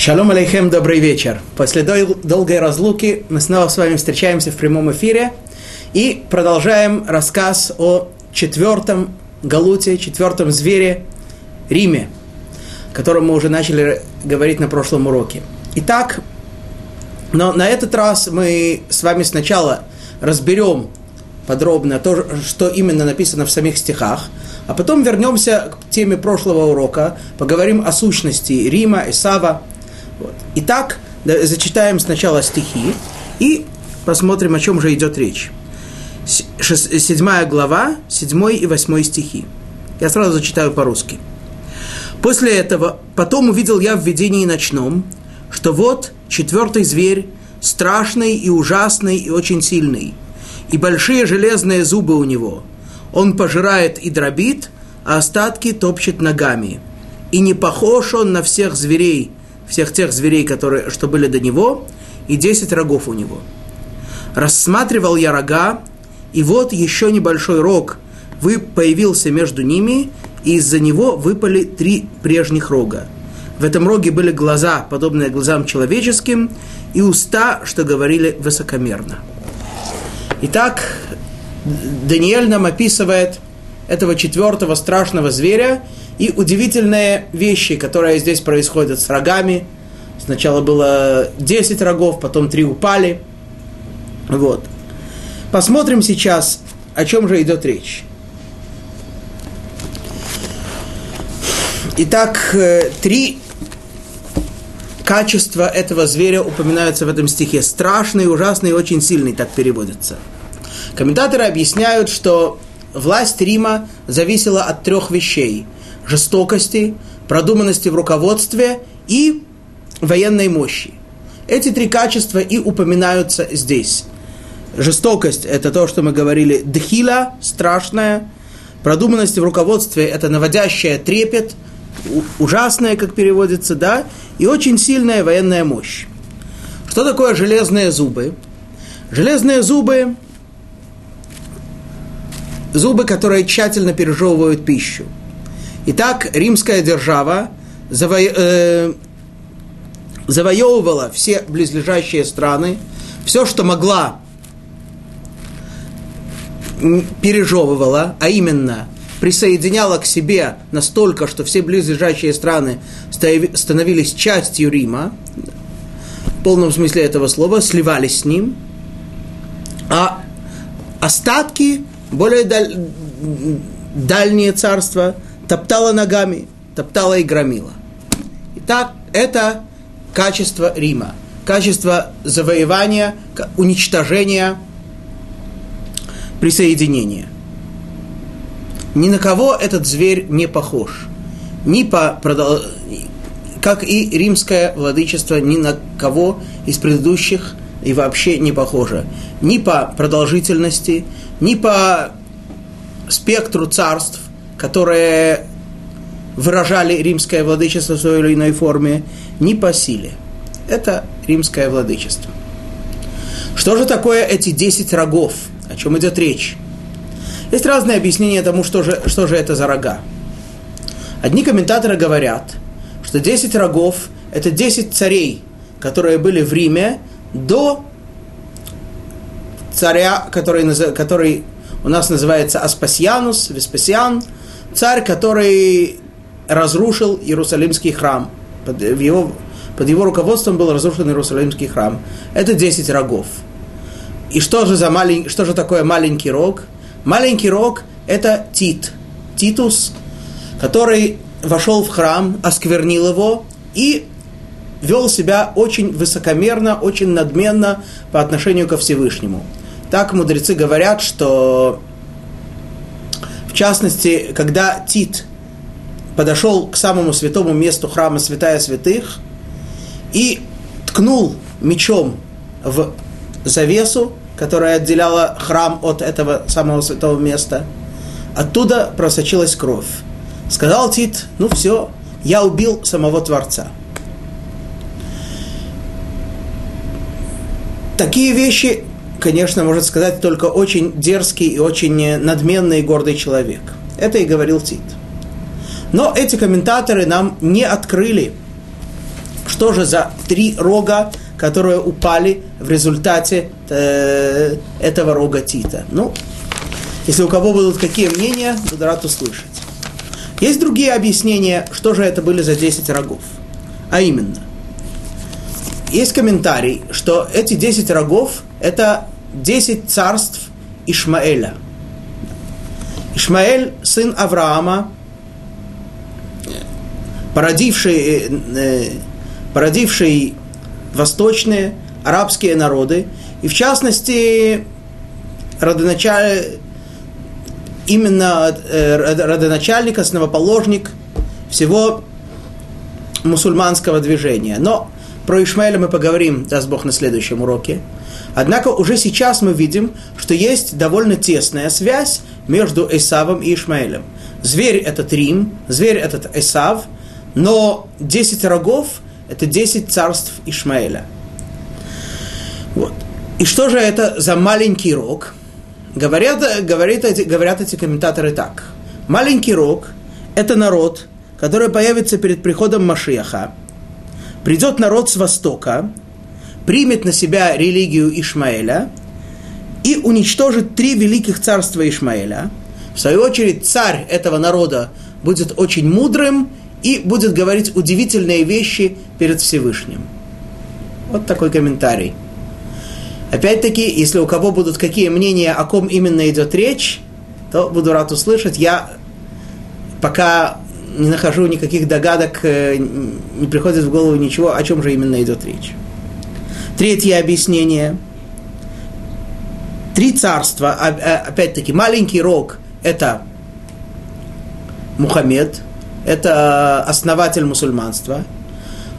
Шалом алейхем, добрый вечер. После дол- долгой разлуки мы снова с вами встречаемся в прямом эфире и продолжаем рассказ о четвертом галуте, четвертом звере Риме, о котором мы уже начали говорить на прошлом уроке. Итак, но на этот раз мы с вами сначала разберем подробно то, что именно написано в самих стихах, а потом вернемся к теме прошлого урока, поговорим о сущности Рима, Исава. Вот. Итак, зачитаем сначала стихи и посмотрим, о чем же идет речь. Седьмая глава, седьмой и восьмой стихи. Я сразу зачитаю по-русски. После этого, потом увидел я в видении ночном, что вот четвертый зверь, страшный и ужасный и очень сильный, и большие железные зубы у него. Он пожирает и дробит, а остатки топчет ногами. И не похож он на всех зверей, всех тех зверей, которые, что были до него, и десять рогов у него. Рассматривал я рога, и вот еще небольшой рог вы появился между ними, и из-за него выпали три прежних рога. В этом роге были глаза, подобные глазам человеческим, и уста, что говорили высокомерно. Итак, Даниэль нам описывает этого четвертого страшного зверя и удивительные вещи, которые здесь происходят с рогами. Сначала было 10 рогов, потом 3 упали. Вот. Посмотрим сейчас, о чем же идет речь. Итак, э, три качества этого зверя упоминаются в этом стихе. Страшный, ужасный и очень сильный, так переводится. Комментаторы объясняют, что власть Рима зависела от трех вещей. Жестокости, продуманности в руководстве и военной мощи. Эти три качества и упоминаются здесь. Жестокость – это то, что мы говорили, дхила, страшная. Продуманность в руководстве – это наводящая трепет, ужасная, как переводится, да, и очень сильная военная мощь. Что такое железные зубы? Железные зубы – зубы, которые тщательно пережевывают пищу. Итак, римская держава заво... э... завоевывала все близлежащие страны, все, что могла пережевывала, а именно присоединяла к себе настолько, что все близлежащие страны становились частью Рима, в полном смысле этого слова, сливались с ним, а остатки, более даль, дальние царства, топтала ногами, топтала и громила. Итак, это качество Рима, качество завоевания, уничтожения – присоединения. Ни на кого этот зверь не похож. Ни по, как и римское владычество, ни на кого из предыдущих и вообще не похоже. Ни по продолжительности, ни по спектру царств, которые выражали римское владычество в той или иной форме, ни по силе. Это римское владычество. Что же такое эти десять рогов – о чем идет речь? Есть разные объяснения тому, что же, что же это за рога. Одни комментаторы говорят, что 10 рогов – это 10 царей, которые были в Риме до царя, который, который у нас называется Аспасианус, Веспасиан, царь, который разрушил Иерусалимский храм. Под его, под его руководством был разрушен Иерусалимский храм. Это 10 рогов – и что же, за малень... что же такое маленький рог? Маленький рог – это Тит, Титус, который вошел в храм, осквернил его и вел себя очень высокомерно, очень надменно по отношению ко Всевышнему. Так мудрецы говорят, что в частности, когда Тит подошел к самому святому месту храма Святая Святых и ткнул мечом в завесу, которая отделяла храм от этого самого святого места. Оттуда просочилась кровь. Сказал Тит, ну все, я убил самого Творца. Такие вещи, конечно, может сказать только очень дерзкий и очень надменный и гордый человек. Это и говорил Тит. Но эти комментаторы нам не открыли, что же за три рога, которые упали в результате э, этого рога Тита. Ну, если у кого будут какие мнения, буду рад услышать. Есть другие объяснения, что же это были за 10 рогов. А именно, есть комментарий, что эти 10 рогов – это 10 царств Ишмаэля. Ишмаэль – сын Авраама, породивший, э, э, породивший восточные арабские народы, и в частности родоначаль, именно э, родоначальник, основоположник всего мусульманского движения. Но про Ишмаэля мы поговорим, даст Бог, на следующем уроке. Однако уже сейчас мы видим, что есть довольно тесная связь между Исавом и Ишмаэлем. Зверь – это Рим, зверь – этот Исав – но 10 рогов – это 10 царств Ишмаэля. Вот. И что же это за маленький рог? Говорят, говорят, эти, говорят эти комментаторы так. Маленький рог – это народ, который появится перед приходом Машиаха. Придет народ с Востока, примет на себя религию Ишмаэля и уничтожит три великих царства Ишмаэля. В свою очередь, царь этого народа будет очень мудрым и будет говорить удивительные вещи перед Всевышним. Вот такой комментарий. Опять-таки, если у кого будут какие мнения, о ком именно идет речь, то буду рад услышать. Я пока не нахожу никаких догадок, э, не приходит в голову ничего, о чем же именно идет речь. Третье объяснение. Три царства, а, а, опять-таки, маленький рог – это Мухаммед – это основатель мусульманства.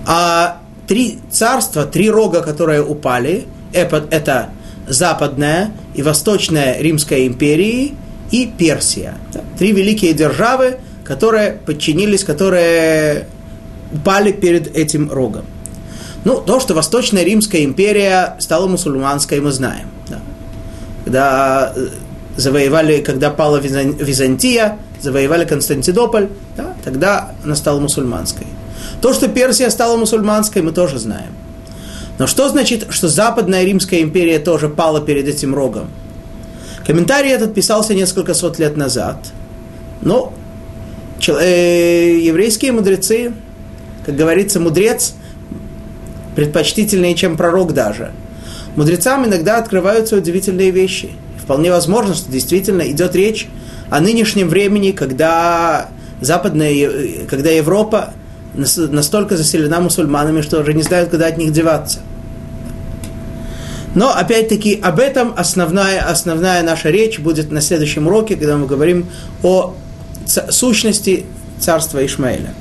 А три царства, три рога, которые упали, это западная и восточная Римская империи и Персия. Три великие державы, которые подчинились, которые упали перед этим рогом. Ну, то, что Восточная Римская империя стала мусульманской, мы знаем. Да. Когда э, завоевали, когда пала Византия, завоевали Константинополь, да, тогда она стала мусульманской. То, что Персия стала мусульманской, мы тоже знаем. Но что значит, что Западная Римская империя тоже пала перед этим рогом? Комментарий этот писался несколько сот лет назад. Но э, еврейские мудрецы, как говорится, мудрец предпочтительнее, чем пророк даже. Мудрецам иногда открываются удивительные вещи. Вполне возможно, что действительно идет речь о нынешнем времени, когда западная, когда Европа настолько заселена мусульманами, что уже не знают, куда от них деваться. Но, опять-таки, об этом основная, основная наша речь будет на следующем уроке, когда мы говорим о сущности царства Ишмаэля.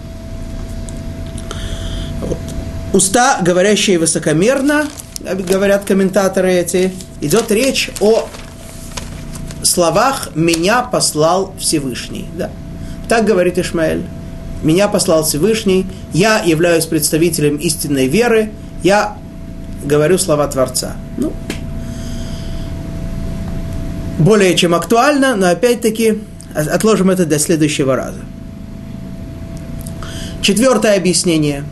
Вот. Уста, говорящие высокомерно, говорят комментаторы эти, идет речь о словах «меня послал Всевышний». Да. Так говорит Ишмаэль. «Меня послал Всевышний, я являюсь представителем истинной веры, я говорю слова Творца». Ну, более чем актуально, но опять-таки отложим это до следующего раза. Четвертое объяснение.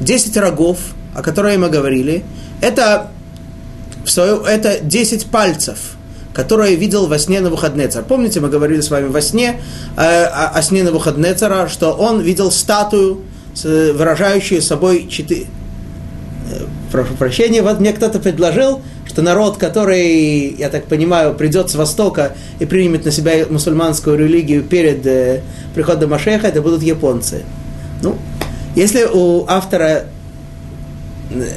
Десять рогов, о которых мы говорили, это, это десять пальцев – которое видел во сне Навуходнецар. Помните, мы говорили с вами во сне э, о, о сне Навуходнецара, что он видел статую, выражающую собой четыре... Э, прошу прощения, вот мне кто-то предложил, что народ, который, я так понимаю, придет с Востока и примет на себя мусульманскую религию перед э, приходом Машеха, это будут японцы. Ну, если у автора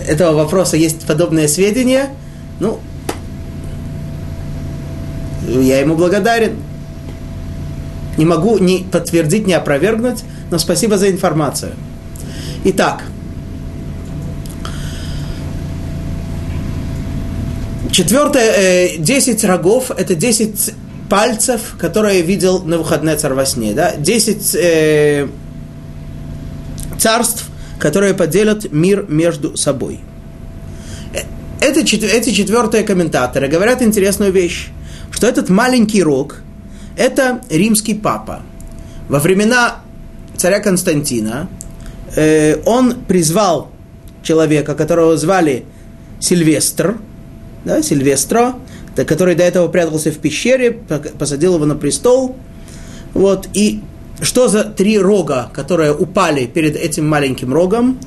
этого вопроса есть подобные сведения, ну, я ему благодарен. Не могу ни подтвердить, ни опровергнуть, но спасибо за информацию. Итак, четвертое, э, 10 рогов, это 10 пальцев, которые видел на выходные царь во сне. Да? 10 э, царств, которые поделят мир между собой. Э, это, эти четвертые комментаторы говорят интересную вещь что этот маленький рог – это римский папа. Во времена царя Константина э, он призвал человека, которого звали Сильвестр, да, Сильвестро, который до этого прятался в пещере, посадил его на престол. Вот, и что за три рога, которые упали перед этим маленьким рогом?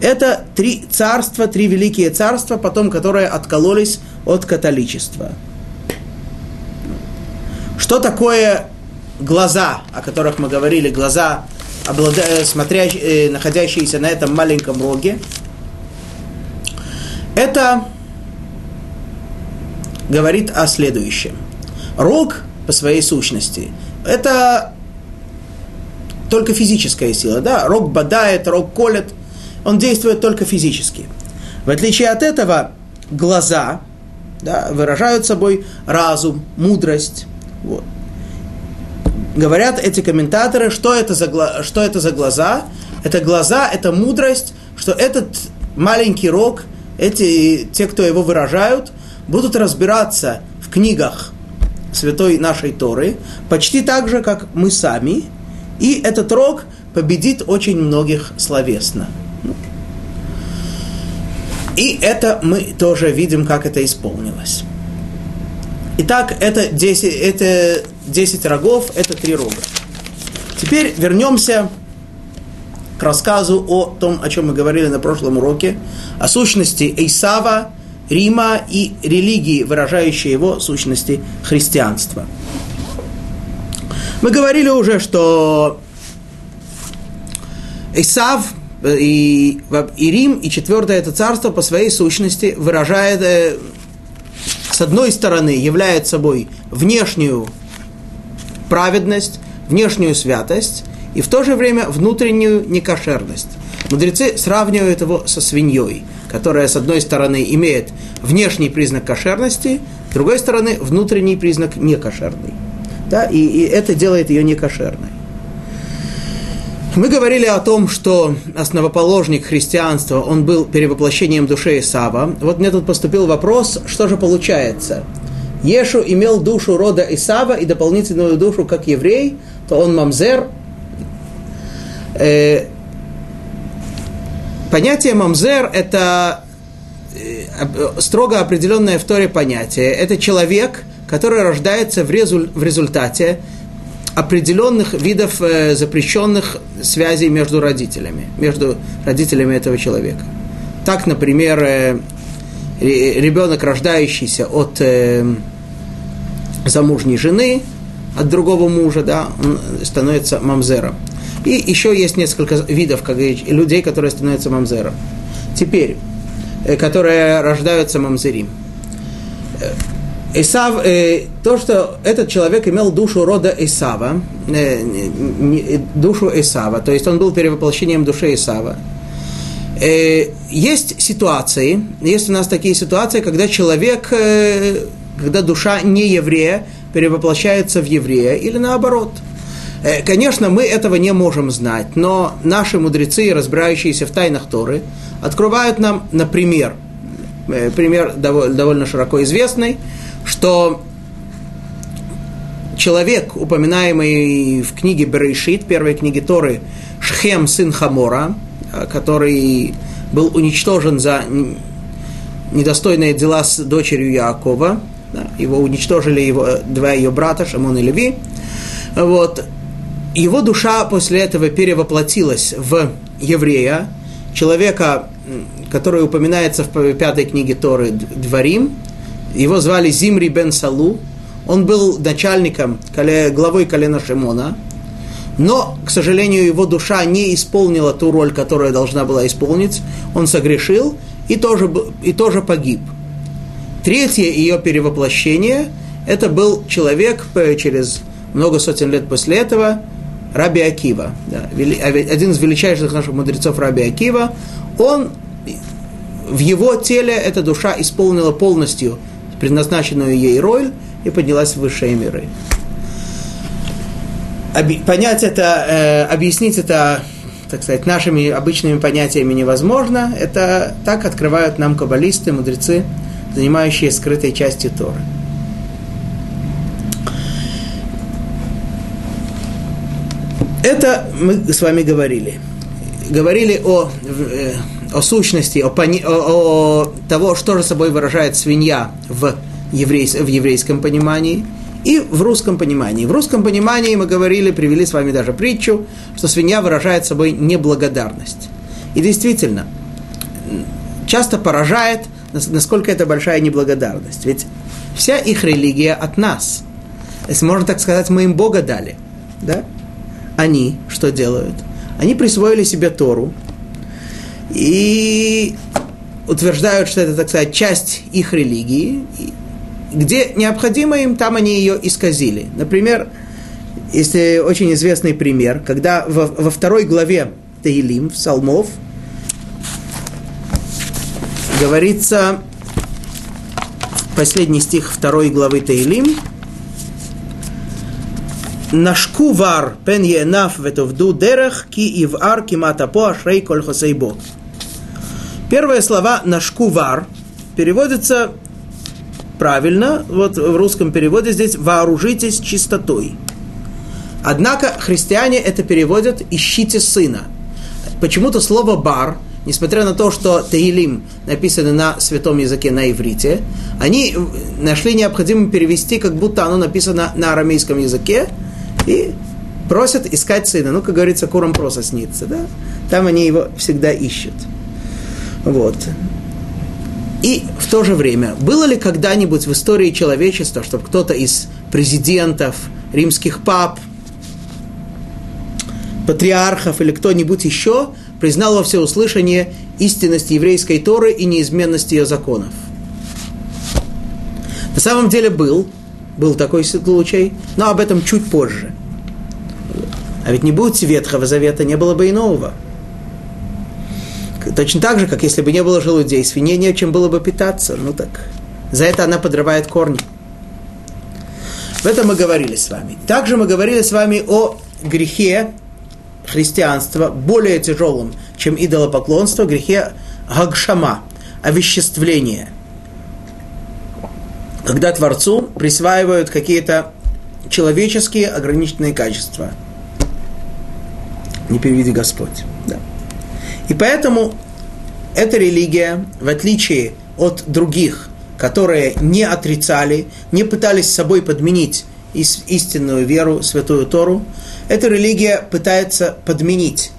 Это три царства, три великие царства, потом которые откололись от католичества. Что такое глаза, о которых мы говорили, глаза, обладая, смотрящие, э, находящиеся на этом маленьком роге? Это говорит о следующем. Рог по своей сущности – это только физическая сила. Да? Рог бодает, рог колет, он действует только физически. В отличие от этого, глаза да, выражают собой разум, мудрость. Вот. Говорят эти комментаторы, что это, за, что это за глаза? Это глаза, это мудрость, что этот маленький рог, эти, те, кто его выражают, будут разбираться в книгах святой нашей Торы, почти так же, как мы сами, и этот рог победит очень многих словесно. И это мы тоже видим, как это исполнилось. Итак, это 10, это 10 рогов, это три рога. Теперь вернемся к рассказу о том, о чем мы говорили на прошлом уроке, о сущности Эйсава, Рима и религии, выражающей его сущности христианства. Мы говорили уже, что Исав э, и, и Рим, и четвертое это царство по своей сущности выражает, э, с одной стороны, являет собой внешнюю праведность, внешнюю святость, и в то же время внутреннюю некошерность. Мудрецы сравнивают его со свиньей – которая, с одной стороны, имеет внешний признак кошерности, с другой стороны, внутренний признак некошерный. Да, и, и это делает ее некошерной. Мы говорили о том, что основоположник христианства, он был перевоплощением души Исава. Вот мне тут поступил вопрос, что же получается? Ешу имел душу рода Исава и дополнительную душу как еврей, то он мамзер. Э, Понятие мамзер – это э, строго определенное в Торе понятие. Это человек, который рождается в, резуль, в результате определенных видов э, запрещенных связей между родителями, между родителями этого человека. Так, например, э, ребенок, рождающийся от э, замужней жены, от другого мужа, да, он становится мамзером. И еще есть несколько видов как людей, которые становятся мамзером. Теперь, э, которые рождаются мамзерим. Э, Исав, э, то, что этот человек имел душу рода Исава, душу Исава, то есть он был перевоплощением души Исава. Есть ситуации, есть у нас такие ситуации, когда человек, когда душа не еврея перевоплощается в еврея, или наоборот – конечно, мы этого не можем знать, но наши мудрецы, разбирающиеся в тайнах Торы, открывают нам, например, э, пример довольно широко известный, что человек, упоминаемый в книге Берешит, первой книге Торы, Шхем, сын Хамора, э, который был уничтожен за недостойные дела с дочерью Якова, его уничтожили его, два ее брата, Шамон и Леви, вот, его душа после этого перевоплотилась в еврея, человека, который упоминается в пятой книге Торы Дворим. Его звали Зимри бен Салу. Он был начальником, главой колена Шимона. Но, к сожалению, его душа не исполнила ту роль, которую должна была исполнить. Он согрешил и тоже, и тоже погиб. Третье ее перевоплощение – это был человек через много сотен лет после этого, Раби Акива, да, один из величайших наших мудрецов Раби Акива, он в его теле эта душа исполнила полностью предназначенную ей роль и поднялась в высшие миры. понять это, э, объяснить это, так сказать, нашими обычными понятиями невозможно. Это так открывают нам каббалисты, мудрецы, занимающие скрытой частью Торы. Это мы с вами говорили. Говорили о, э, о сущности, о, пони, о, о того, что же собой выражает свинья в, еврейс, в еврейском понимании и в русском понимании. В русском понимании мы говорили, привели с вами даже притчу, что свинья выражает собой неблагодарность. И действительно, часто поражает, насколько это большая неблагодарность. Ведь вся их религия от нас. Если можно так сказать, мы им Бога дали. Да? Они что делают? Они присвоили себе Тору и утверждают, что это, так сказать, часть их религии. Где необходимо им, там они ее исказили. Например, если очень известный пример, когда во, во второй главе Таилим, Псалмов, говорится последний стих второй главы Таилим, Нашку вар пен енаф ветовду дерех ки ивар киматапо ашрей коль хосейбо. Первые слова нашку вар переводится правильно, вот в русском переводе здесь вооружитесь чистотой. Однако христиане это переводят ищите сына. Почему-то слово бар – несмотря на то, что Таилим написано на святом языке, на иврите, они нашли необходимым перевести, как будто оно написано на арамейском языке, и просят искать сына. Ну, как говорится, курам просто снится, да? Там они его всегда ищут. Вот. И в то же время, было ли когда-нибудь в истории человечества, чтобы кто-то из президентов, римских пап, патриархов или кто-нибудь еще признал во всеуслышание истинность еврейской Торы и неизменность ее законов. На самом деле был, был такой случай, но об этом чуть позже. А ведь не будет Ветхого Завета, не было бы и Нового. Точно так же, как если бы не было желудей, свиней не чем было бы питаться. Ну так, за это она подрывает корни. В этом мы говорили с вами. Также мы говорили с вами о грехе христианства более тяжелым, чем идолопоклонство, грехе гагшама, овеществление. Когда Творцу присваивают какие-то человеческие ограниченные качества. Не переведи Господь. Да. И поэтому эта религия, в отличие от других, которые не отрицали, не пытались собой подменить истинную веру, святую Тору, эта религия пытается подменить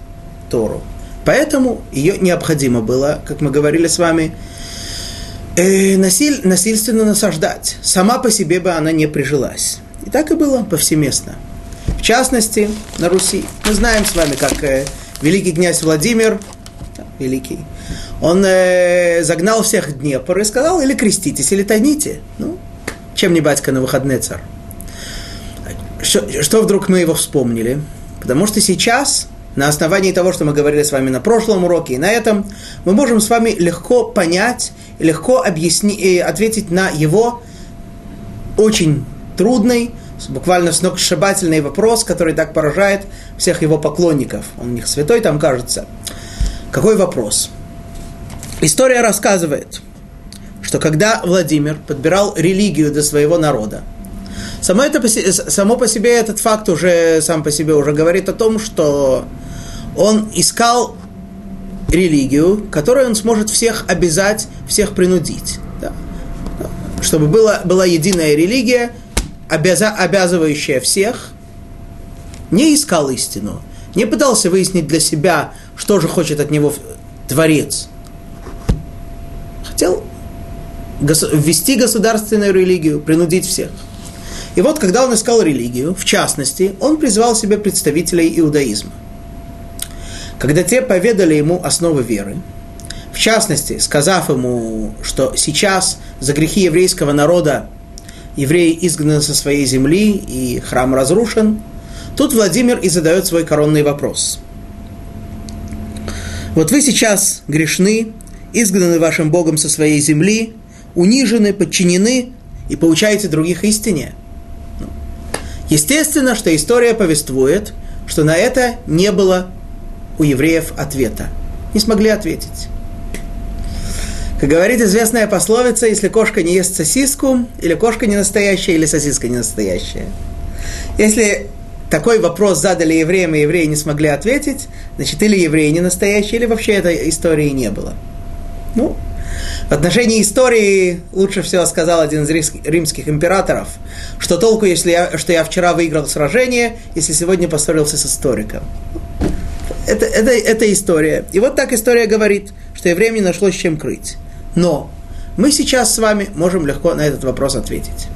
Тору. Поэтому ее необходимо было, как мы говорили с вами, э, насиль, насильственно насаждать. Сама по себе бы она не прижилась. И так и было повсеместно. В частности, на Руси. Мы знаем с вами, как э, великий князь Владимир, великий, он э, загнал всех в Днепр и сказал, или креститесь, или тоните. Ну, чем не батька на выходный царь. Что, что вдруг мы его вспомнили? Потому что сейчас, на основании того, что мы говорили с вами на прошлом уроке и на этом, мы можем с вами легко понять, легко объяснить, и ответить на его очень трудный, буквально сногсшибательный вопрос, который так поражает всех его поклонников. Он у них святой там кажется. Какой вопрос? История рассказывает, что когда Владимир подбирал религию для своего народа, Само, это, само по себе этот факт уже сам по себе уже говорит о том, что он искал религию, которой он сможет всех обязать, всех принудить. Да? Чтобы была, была единая религия, обяза, обязывающая всех, не искал истину, не пытался выяснить для себя, что же хочет от него Творец. Хотел ввести государственную религию, принудить всех – и вот, когда он искал религию, в частности, он призвал себе представителей иудаизма. Когда те поведали ему основы веры, в частности, сказав ему, что сейчас за грехи еврейского народа евреи изгнаны со своей земли и храм разрушен, тут Владимир и задает свой коронный вопрос. Вот вы сейчас грешны, изгнаны вашим Богом со своей земли, унижены, подчинены и получаете других истине – Естественно, что история повествует, что на это не было у евреев ответа. Не смогли ответить. Как говорит известная пословица, если кошка не ест сосиску, или кошка не настоящая, или сосиска не настоящая. Если такой вопрос задали евреям, и евреи не смогли ответить, значит, или евреи не настоящие, или вообще этой истории не было. Ну, в отношении истории лучше всего сказал один из римских императоров, что толку, если я, что я вчера выиграл сражение, если сегодня поссорился с историком. Это, это, это история. И вот так история говорит, что евреям не нашлось чем крыть. Но мы сейчас с вами можем легко на этот вопрос ответить.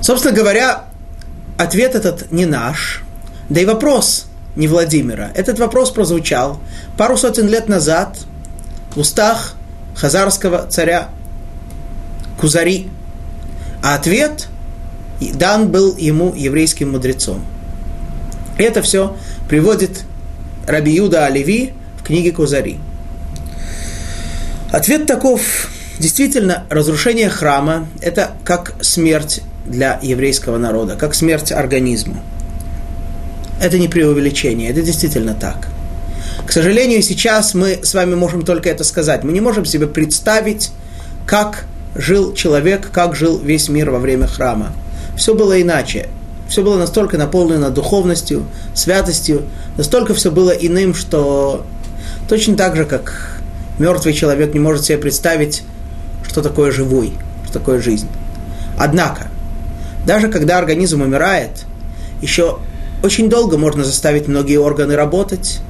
Собственно говоря, ответ этот не наш, да и вопрос не Владимира. Этот вопрос прозвучал пару сотен лет назад в устах хазарского царя Кузари. А ответ дан был ему еврейским мудрецом. Это все приводит Раби Юда Оливи в книге Кузари. Ответ таков. Действительно, разрушение храма – это как смерть для еврейского народа, как смерть организма. Это не преувеличение, это действительно так. К сожалению, сейчас мы с вами можем только это сказать. Мы не можем себе представить, как жил человек, как жил весь мир во время храма. Все было иначе. Все было настолько наполнено духовностью, святостью, настолько все было иным, что точно так же, как мертвый человек не может себе представить, что такое живой, что такое жизнь. Однако, даже когда организм умирает, еще очень долго можно заставить многие органы работать.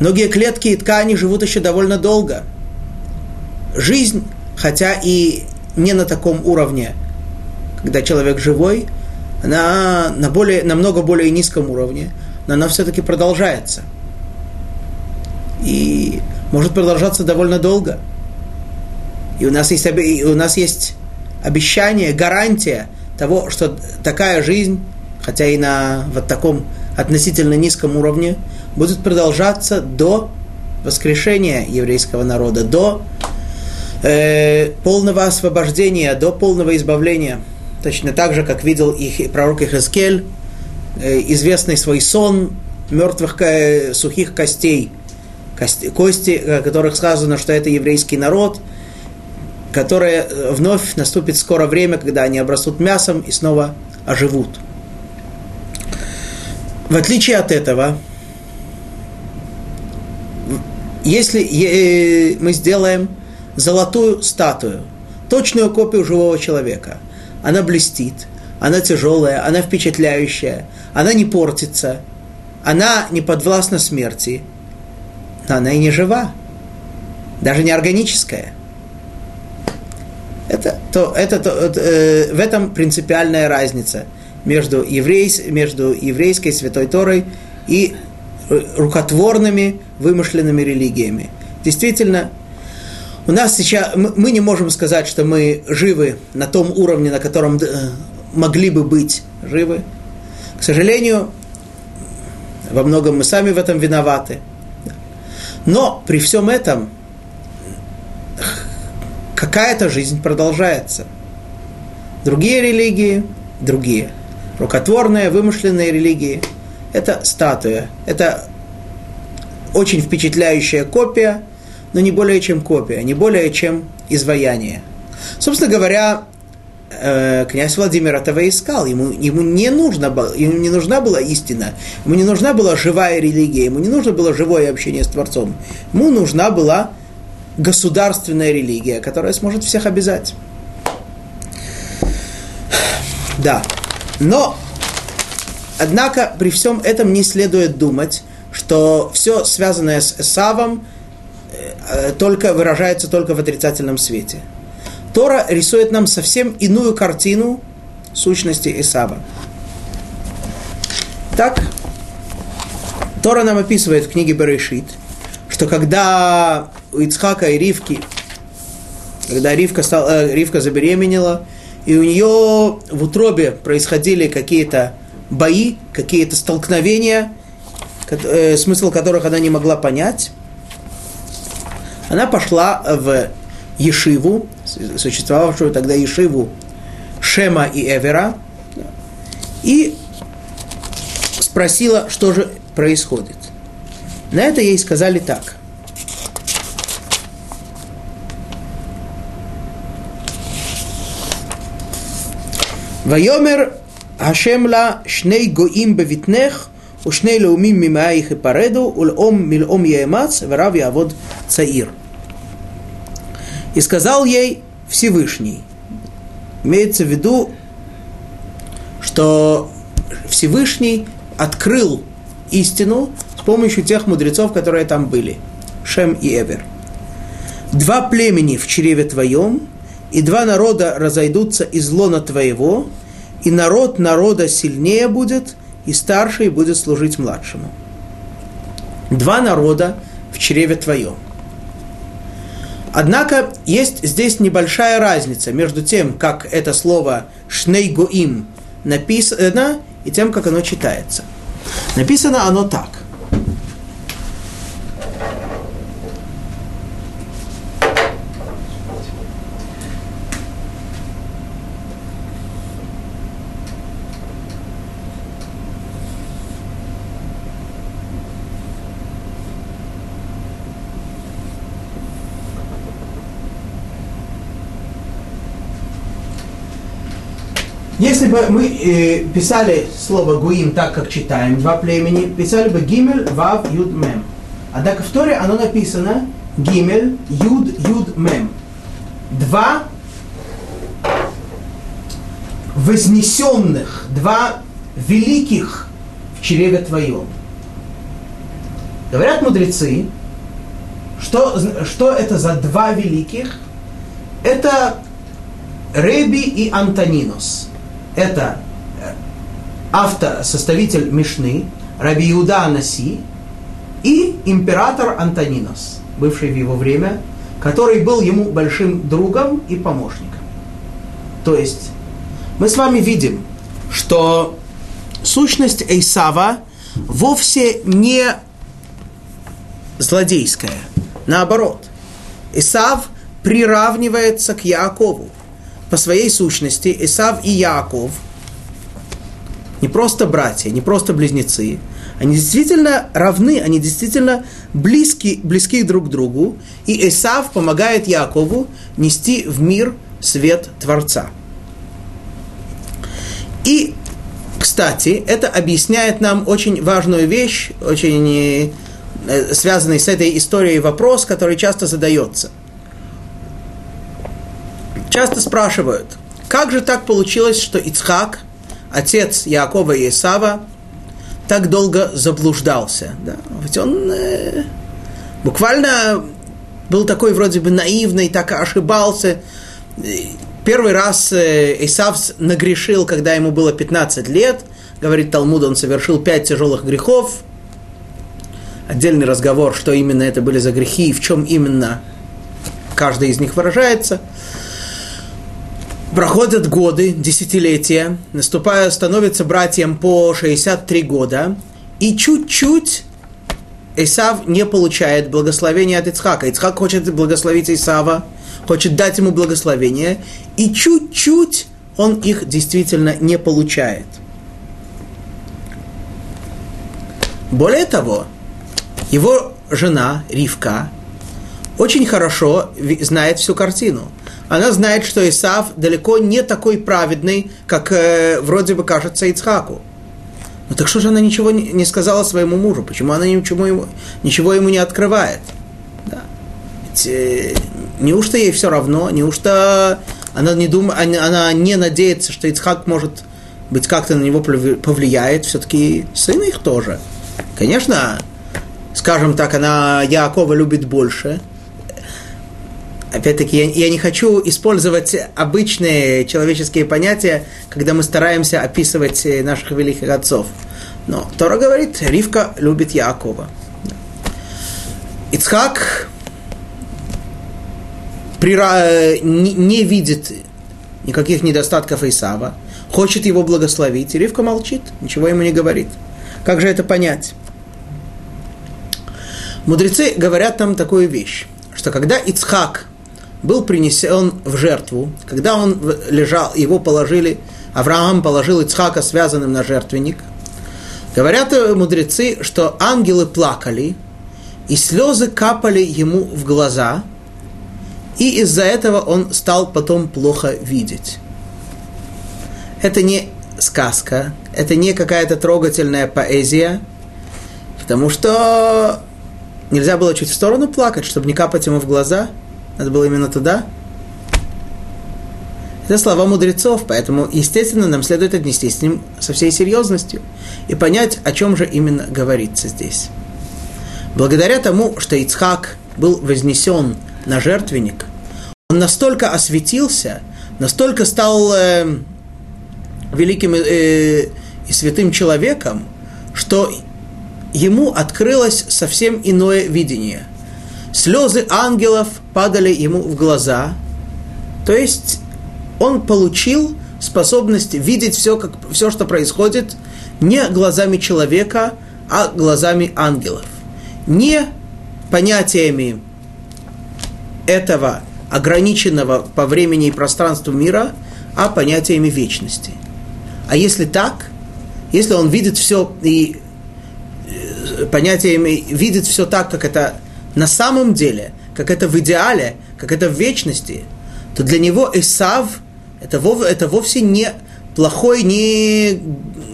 Многие клетки и ткани живут еще довольно долго. Жизнь, хотя и не на таком уровне, когда человек живой, она на более, намного более низком уровне, но она все-таки продолжается. И может продолжаться довольно долго. И у нас есть, у нас есть обещание, гарантия того, что такая жизнь, хотя и на вот таком относительно низком уровне, будет продолжаться до воскрешения еврейского народа, до э, полного освобождения, до полного избавления. Точно так же, как видел их пророк Ихаскель, э, известный свой сон мертвых э, сухих костей, кости, кости, о которых сказано, что это еврейский народ – которое э, вновь наступит скоро время, когда они обрастут мясом и снова оживут. В отличие от этого, если э, мы сделаем золотую статую, точную копию живого человека, она блестит, она тяжелая, она впечатляющая, она не портится, она не подвластна смерти, но она и не жива, даже не органическая это, то, это, то, э, в этом принципиальная разница между, еврейс, между еврейской святой Торой и рукотворными вымышленными религиями. Действительно, у нас сейчас, мы не можем сказать, что мы живы на том уровне, на котором э, могли бы быть живы. К сожалению, во многом мы сами в этом виноваты. Но при всем этом какая-то жизнь продолжается. Другие религии, другие. Рукотворные, вымышленные религии – это статуя, это очень впечатляющая копия, но не более чем копия, не более чем изваяние. Собственно говоря, князь Владимир этого искал. Ему, ему, не нужно было, ему не нужна была истина, ему не нужна была живая религия, ему не нужно было живое общение с Творцом. Ему нужна была государственная религия, которая сможет всех обязать. Да. Но, однако, при всем этом не следует думать, что все связанное с Эсавом э, только выражается только в отрицательном свете. Тора рисует нам совсем иную картину сущности Исава. Так, Тора нам описывает в книге Берешит, что когда у Ицхака и Ривки, когда Ривка, стал, э, Ривка забеременела, и у нее в утробе происходили какие-то бои, какие-то столкновения, э, смысл которых она не могла понять, она пошла в Ешиву, существовавшую тогда Ешиву Шема и Эвера, и спросила, что же происходит. На это ей сказали так. Вайомер Ашем шней гоим бевитнех, у шней леумим мимаих и пареду, ульом милом яемац, верав явод цаир. И сказал ей Всевышний. Имеется в виду, что Всевышний открыл истину с помощью тех мудрецов, которые там были. Шем и Эвер. Два племени в чреве твоем, и два народа разойдутся из лона твоего, и народ народа сильнее будет, и старший будет служить младшему. Два народа в чреве твоем. Однако есть здесь небольшая разница между тем, как это слово «шнейгоим» написано, и тем, как оно читается. Написано оно так – Если бы мы э, писали слово гуим так, как читаем, два племени, писали бы гимель, вав, юд, мем. Однако в Торе оно написано гимель, юд, юд, мем. Два вознесенных, два великих в чреве твоем. Говорят мудрецы, что, что это за два великих? Это Реби и Антонинос это э, автор, составитель Мишны, Раби Иуда Анаси и император Антонинос, бывший в его время, который был ему большим другом и помощником. То есть мы с вами видим, что сущность Эйсава вовсе не злодейская. Наоборот, Исав приравнивается к Якову по своей сущности Исав и Яков не просто братья, не просто близнецы, они действительно равны, они действительно близки, близки друг к другу, и Исав помогает Якову нести в мир свет Творца. И, кстати, это объясняет нам очень важную вещь, очень э, связанный с этой историей вопрос, который часто задается – часто спрашивают, как же так получилось, что Ицхак, отец Якова и Исава, так долго заблуждался? Да? Ведь он э, буквально был такой вроде бы наивный, так ошибался. Первый раз э, Исав нагрешил, когда ему было 15 лет. Говорит Талмуд, он совершил пять тяжелых грехов. Отдельный разговор, что именно это были за грехи и в чем именно каждый из них выражается – Проходят годы, десятилетия, наступая, становится братьям по 63 года, и чуть-чуть Исав не получает благословения от Ицхака. Ицхак хочет благословить Исава, хочет дать ему благословение, и чуть-чуть он их действительно не получает. Более того, его жена Ривка очень хорошо знает всю картину – она знает, что Исав далеко не такой праведный, как э, вроде бы кажется Ицхаку. Ну так что же она ничего не, сказала своему мужу? Почему она ничего ему, ничего ему не открывает? Да. Ведь, э, неужто ей все равно? Неужто она не, дум, она не надеется, что Ицхак может быть как-то на него повлияет? Все-таки сын их тоже. Конечно, скажем так, она Якова любит больше – опять-таки, я, я не хочу использовать обычные человеческие понятия, когда мы стараемся описывать э, наших великих отцов. Но Тора говорит, Ривка любит Якова. Ицхак при, не, не видит никаких недостатков Исава, хочет его благословить, и Ривка молчит, ничего ему не говорит. Как же это понять? Мудрецы говорят нам такую вещь, что когда Ицхак был принесен в жертву, когда он лежал, его положили, Авраам положил Ицхака связанным на жертвенник, говорят мудрецы, что ангелы плакали, и слезы капали ему в глаза, и из-за этого он стал потом плохо видеть. Это не сказка, это не какая-то трогательная поэзия, потому что нельзя было чуть в сторону плакать, чтобы не капать ему в глаза. Надо было именно туда. Это слова мудрецов, поэтому, естественно, нам следует отнестись с ним со всей серьезностью и понять, о чем же именно говорится здесь. Благодаря тому, что Ицхак был вознесен на жертвенник, он настолько осветился, настолько стал э, великим э, и святым человеком, что ему открылось совсем иное видение. Слезы ангелов падали ему в глаза, то есть он получил способность видеть все, как, все, что происходит, не глазами человека, а глазами ангелов. Не понятиями этого ограниченного по времени и пространству мира, а понятиями вечности. А если так, если он видит все и э, понятиями видит все так, как это на самом деле, как это в идеале, как это в вечности, то для него Исав – это, вов, это вовсе не плохой, не,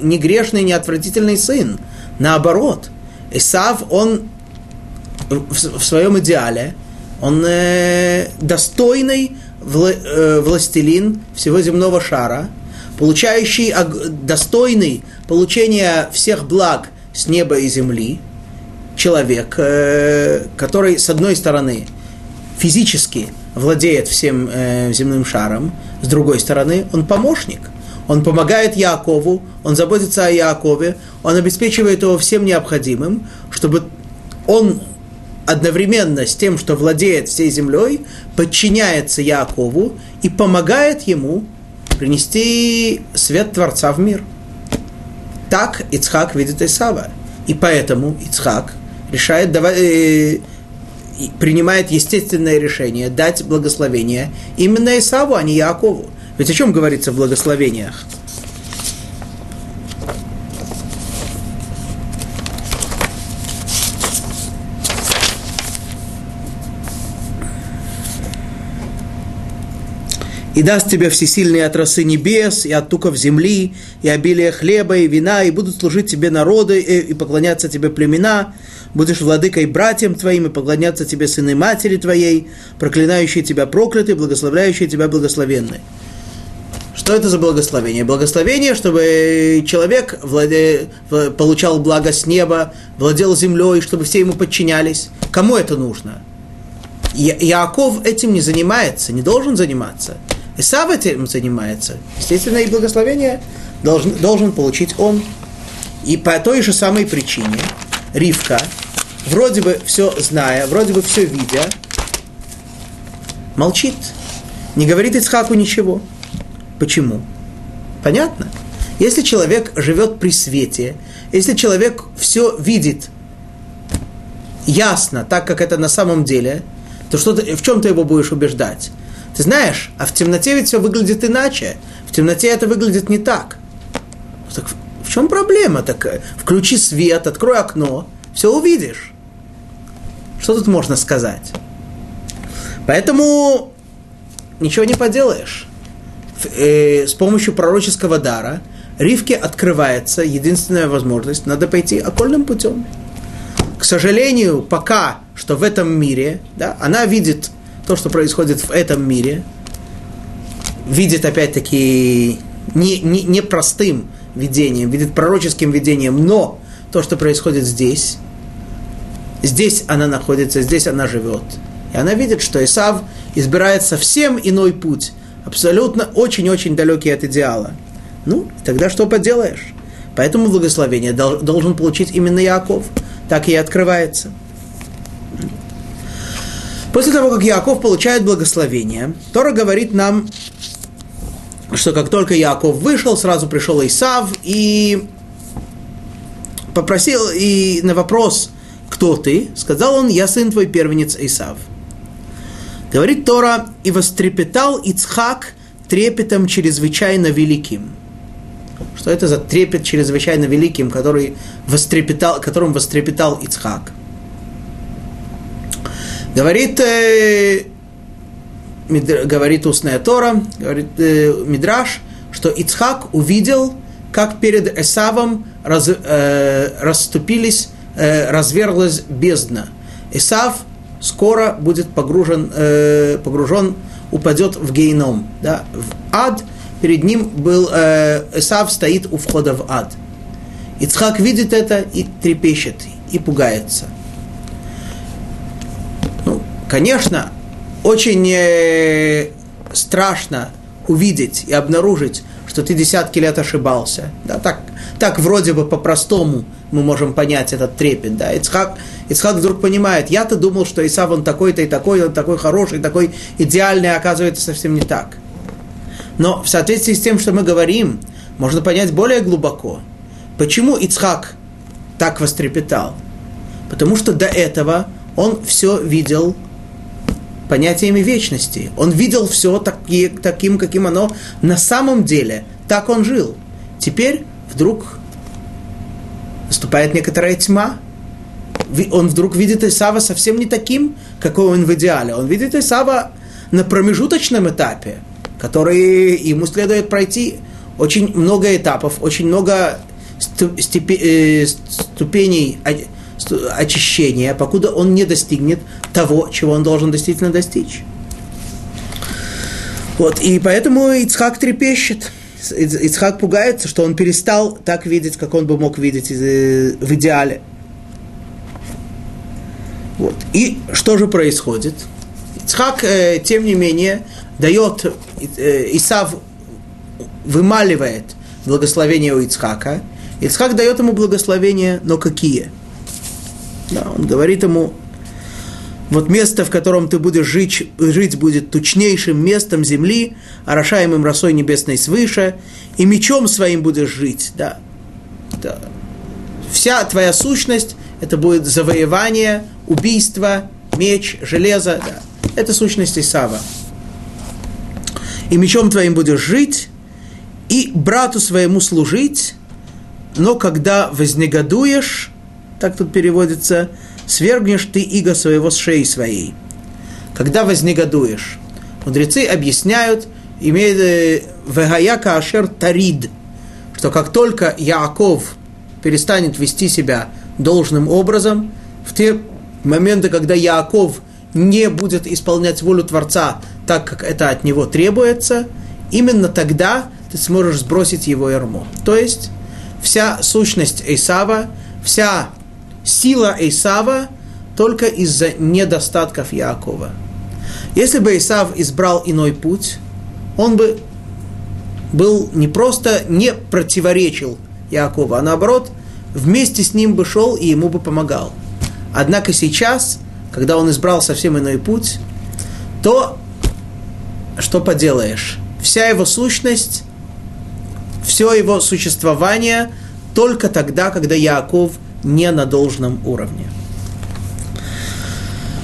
не грешный, не отвратительный сын. Наоборот, Исав, он в, в своем идеале, он э, достойный вла, э, властелин всего земного шара, получающий достойный получения всех благ с неба и земли, человек, э, который, с одной стороны, физически владеет всем э, земным шаром, с другой стороны, он помощник. Он помогает Якову, он заботится о Якове, он обеспечивает его всем необходимым, чтобы он одновременно с тем, что владеет всей землей, подчиняется Якову и помогает ему принести свет Творца в мир. Так Ицхак видит Исава. И поэтому Ицхак решает э, принимает естественное решение дать благословение именно Исаву, а не Якову. Ведь о чем говорится в благословениях? и даст тебе всесильные от росы небес, и от туков земли, и обилие хлеба, и вина, и будут служить тебе народы, и, и поклоняться тебе племена, будешь владыкой братьям твоим, и поклоняться тебе сыны матери твоей, проклинающие тебя прокляты, благословляющие тебя благословенны. Что это за благословение? Благословение, чтобы человек владе... получал благо с неба, владел землей, чтобы все ему подчинялись. Кому это нужно? Я... Яков этим не занимается, не должен заниматься. Исав этим занимается. Естественно, и благословение должен, должен получить он. И по той же самой причине Ривка, вроде бы все зная, вроде бы все видя, молчит. Не говорит Ицхаку ничего. Почему? Понятно? Если человек живет при свете, если человек все видит ясно, так как это на самом деле, то что ты, в чем ты его будешь убеждать? Ты знаешь, а в темноте ведь все выглядит иначе. В темноте это выглядит не так. Так в чем проблема такая? Включи свет, открой окно, все увидишь. Что тут можно сказать? Поэтому ничего не поделаешь. Э, с помощью пророческого дара Ривке открывается единственная возможность, надо пойти окольным путем. К сожалению, пока что в этом мире, да, она видит то, что происходит в этом мире, видит опять-таки не, не, не простым видением, видит пророческим видением, но то, что происходит здесь, здесь она находится, здесь она живет. И она видит, что Исав избирает совсем иной путь, абсолютно очень-очень далекий от идеала. Ну, тогда что поделаешь? Поэтому благословение должен получить именно Яков. Так и открывается. После того, как Яков получает благословение, Тора говорит нам, что как только Яков вышел, сразу пришел Исав и попросил, и на вопрос, кто ты, сказал он, я сын твой первенец Исав. Говорит Тора, и вострепетал Ицхак трепетом чрезвычайно великим. Что это за трепет чрезвычайно великим, который вострепетал, которым вострепетал Ицхак? Говорит, э, говорит устная Тора, говорит э, Мидраш, что Ицхак увидел как перед Эсавом раз, э, расступились, э, разверлась бездна. Эсав скоро будет погружен, э, погружен упадет в гейном, да, в ад. Перед ним был э, Эсав стоит у входа в ад. Ицхак видит это и трепещет, и пугается. Ну, конечно, очень э, страшно увидеть и обнаружить, что ты десятки лет ошибался. Да, так, так вроде бы по-простому мы можем понять этот трепет. Да. Ицхак, Ицхак вдруг понимает, я-то думал, что Исав он такой-то и такой, он такой хороший, такой идеальный, а оказывается совсем не так. Но в соответствии с тем, что мы говорим, можно понять более глубоко, почему Ицхак так вострепетал. Потому что до этого он все видел понятиями вечности. Он видел все таки, таким, каким оно на самом деле. Так он жил. Теперь вдруг наступает некоторая тьма. Он вдруг видит Исава совсем не таким, какой он в идеале. Он видит Исава на промежуточном этапе, который ему следует пройти очень много этапов, очень много э, ступеней очищения, покуда он не достигнет того, чего он должен действительно достичь. Вот, и поэтому Ицхак трепещет. Ицхак пугается, что он перестал так видеть, как он бы мог видеть э, в идеале. Вот. И что же происходит? Ицхак, э, тем не менее, дает, э, Исав вымаливает благословение у Ицхака. Ицхак дает ему благословение, но какие – да, он говорит ему, вот место, в котором ты будешь жить, жить будет тучнейшим местом земли, орошаемым росой небесной свыше, и мечом своим будешь жить. Да. да. Вся твоя сущность – это будет завоевание, убийство, меч, железо. Да. Это сущность Исава. И мечом твоим будешь жить, и брату своему служить, но когда вознегодуешь, так тут переводится, свергнешь ты иго своего с шеи своей. Когда вознегодуешь. Мудрецы объясняют, имеет э, вегаяка ашер тарид, что как только Яаков перестанет вести себя должным образом, в те моменты, когда Яаков не будет исполнять волю Творца так, как это от него требуется, именно тогда ты сможешь сбросить его ярмо. То есть вся сущность Исава, вся сила Исава только из-за недостатков Якова. Если бы Исав избрал иной путь, он бы был не просто не противоречил Якова, а наоборот, вместе с ним бы шел и ему бы помогал. Однако сейчас, когда он избрал совсем иной путь, то что поделаешь? Вся его сущность, все его существование только тогда, когда Яков не на должном уровне.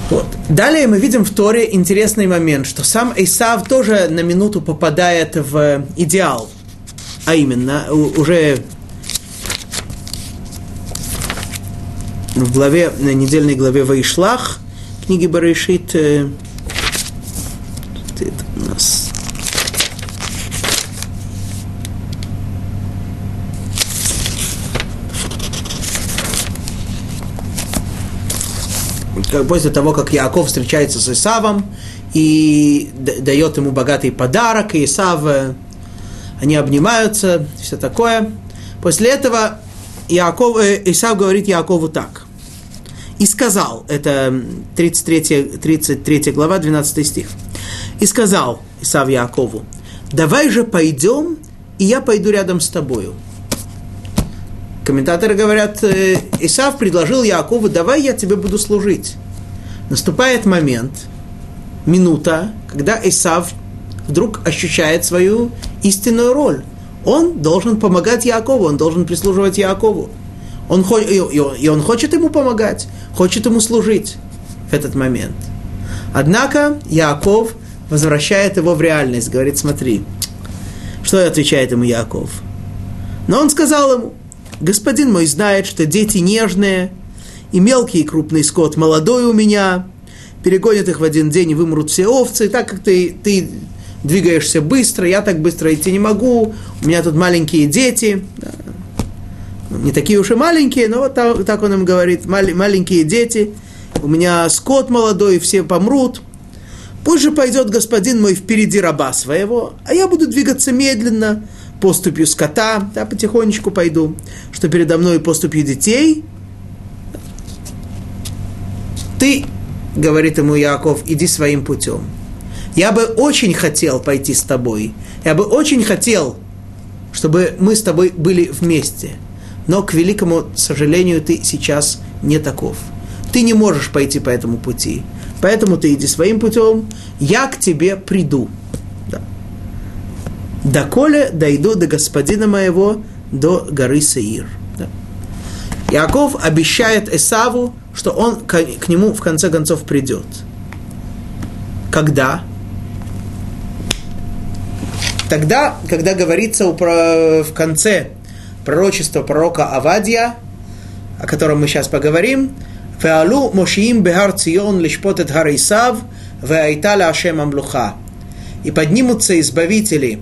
Вот. Далее мы видим в Торе интересный момент, что сам Исав тоже на минуту попадает в идеал. А именно, уже в главе, на недельной главе Ваишлах, книги Барышит, э, это у нас после того, как Яков встречается с Исавом и дает ему богатый подарок, и Исав, э, они обнимаются, все такое. После этого Яков, э, Исав говорит Якову так. И сказал, это 33, 33 глава, 12 стих. И сказал Исав Якову, давай же пойдем, и я пойду рядом с тобою. Комментаторы говорят, э, Исав предложил Якову, давай я тебе буду служить. Наступает момент, минута, когда Исав вдруг ощущает свою истинную роль. Он должен помогать Якову, он должен прислуживать Якову. Он, и он хочет ему помогать, хочет ему служить в этот момент. Однако Яков возвращает его в реальность, говорит, смотри, что отвечает ему Яков. Но он сказал ему, господин мой знает, что дети нежные, и мелкий и крупный скот молодой у меня, перегонят их в один день и вымрут все овцы, так как ты, ты двигаешься быстро, я так быстро идти не могу, у меня тут маленькие дети, не такие уж и маленькие, но вот так, так он им говорит, маленькие дети, у меня скот молодой, все помрут. Пусть же пойдет господин мой впереди раба своего, а я буду двигаться медленно, поступью скота, да, потихонечку пойду, что передо мной поступью детей. Ты, говорит ему Яков, иди своим путем. Я бы очень хотел пойти с тобой. Я бы очень хотел, чтобы мы с тобой были вместе – но, к великому сожалению, ты сейчас не таков. Ты не можешь пойти по этому пути. Поэтому ты иди своим путем, я к тебе приду. Доколе дойду до господина моего, до горы Саир. Да. Яков обещает Эсаву, что он к, к нему в конце концов придет. Когда? Тогда, когда говорится в конце пророчество пророка Авадия, о котором мы сейчас поговорим. «Феалу мошиим бехар цион лишпотет харисав, веайтала ашем амлуха». И поднимутся избавители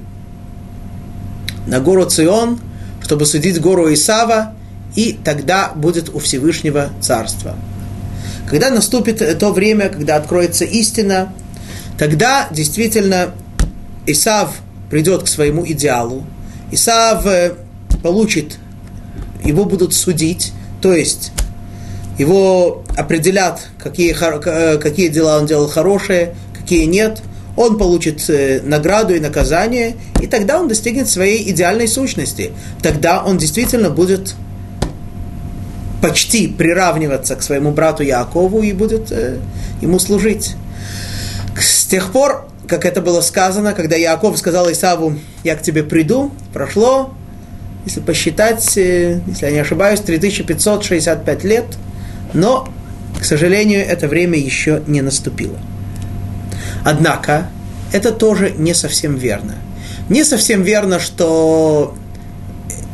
на гору Цион, чтобы судить гору Исава, и тогда будет у Всевышнего царства. Когда наступит то время, когда откроется истина, тогда действительно Исав придет к своему идеалу. Исав э, получит, его будут судить, то есть его определят, какие, э, какие дела он делал хорошие, какие нет, он получит э, награду и наказание, и тогда он достигнет своей идеальной сущности. Тогда он действительно будет почти приравниваться к своему брату Якову и будет э, ему служить. С тех пор, как это было сказано, когда Яков сказал Исаву, я к тебе приду, прошло если посчитать, э, если я не ошибаюсь, 3565 лет, но, к сожалению, это время еще не наступило. Однако, это тоже не совсем верно. Не совсем верно, что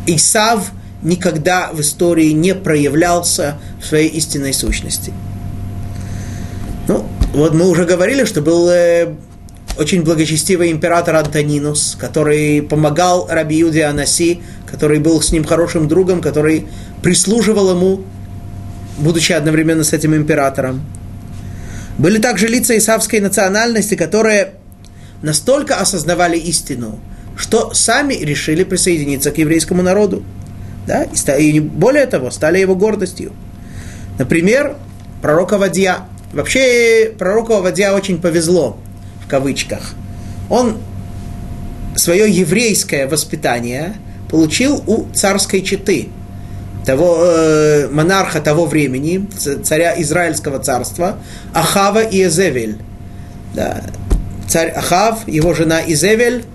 Исав никогда в истории не проявлялся в своей истинной сущности. Ну, вот мы уже говорили, что был э, очень благочестивый император Антонинус, который помогал Раби Юде Анаси который был с ним хорошим другом, который прислуживал ему, будучи одновременно с этим императором. Были также лица исавской национальности, которые настолько осознавали истину, что сами решили присоединиться к еврейскому народу. Да? И более того, стали его гордостью. Например, пророка Вадья. Вообще, пророку Вадья очень повезло, в кавычках. Он свое еврейское воспитание – получил у царской четы, того э, монарха того времени, царя Израильского царства, Ахава и Эзевель. Да. Царь Ахав, его жена Изевель.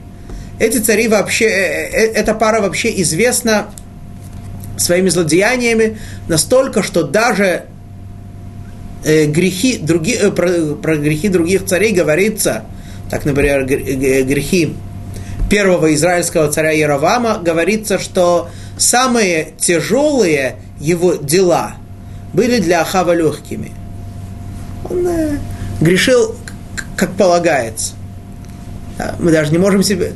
Эти цари вообще, э, э, эта пара вообще известна своими злодеяниями настолько, что даже э, грехи, други, э, про, про грехи других царей говорится, так, например, грехи первого израильского царя Яровама говорится, что самые тяжелые его дела были для Ахава легкими. Он э, грешил, как полагается. Мы даже не можем себе,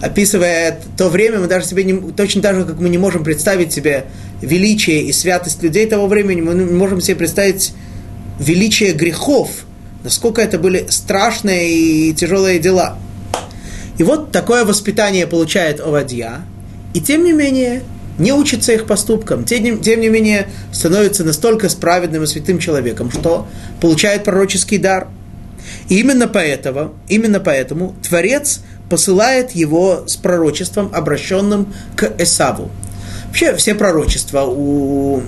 описывая то время, мы даже себе не, точно так же, как мы не можем представить себе величие и святость людей того времени, мы не можем себе представить величие грехов, насколько это были страшные и тяжелые дела – и вот такое воспитание получает Овадья, и тем не менее не учится их поступкам, тем, тем не менее становится настолько справедным и святым человеком, что получает пророческий дар. И именно поэтому, именно поэтому Творец посылает его с пророчеством, обращенным к Эсаву. Вообще все пророчества, у,